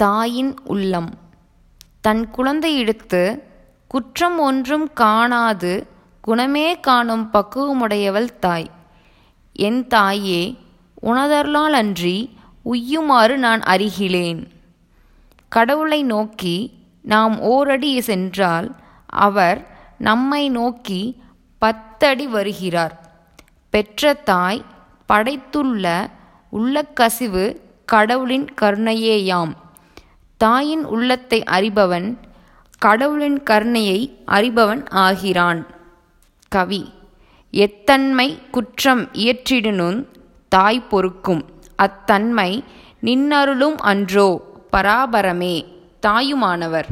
தாயின் உள்ளம். தன் குழந்தையிடத்து குற்றம் ஒன்றும் காணாது குணமே காணும் பக்குவமுடையவள் தாய். என் தாயே உனதருளாலன்றி உய்யுமாறு நான் அறிகிலேன் கடவுளை நோக்கி நாம் ஓரடி சென்றால் அவர் நம்மை நோக்கி பத்தடி வருகிறார். பெற்ற தாய் படைத்துள்ள உள்ளக்கசிவு கடவுளின் கருணையேயாம். தாயின் உள்ளத்தை அறிபவன் கடவுளின் கருணையை அறிபவன் ஆகிறான். கவி எத்தன்மை குற்றம் இயற்றிடினுந் தாய் பொறுக்கும் அத்தன்மை நின்னருளும் அன்றோ பராபரமே தாயுமானவர்.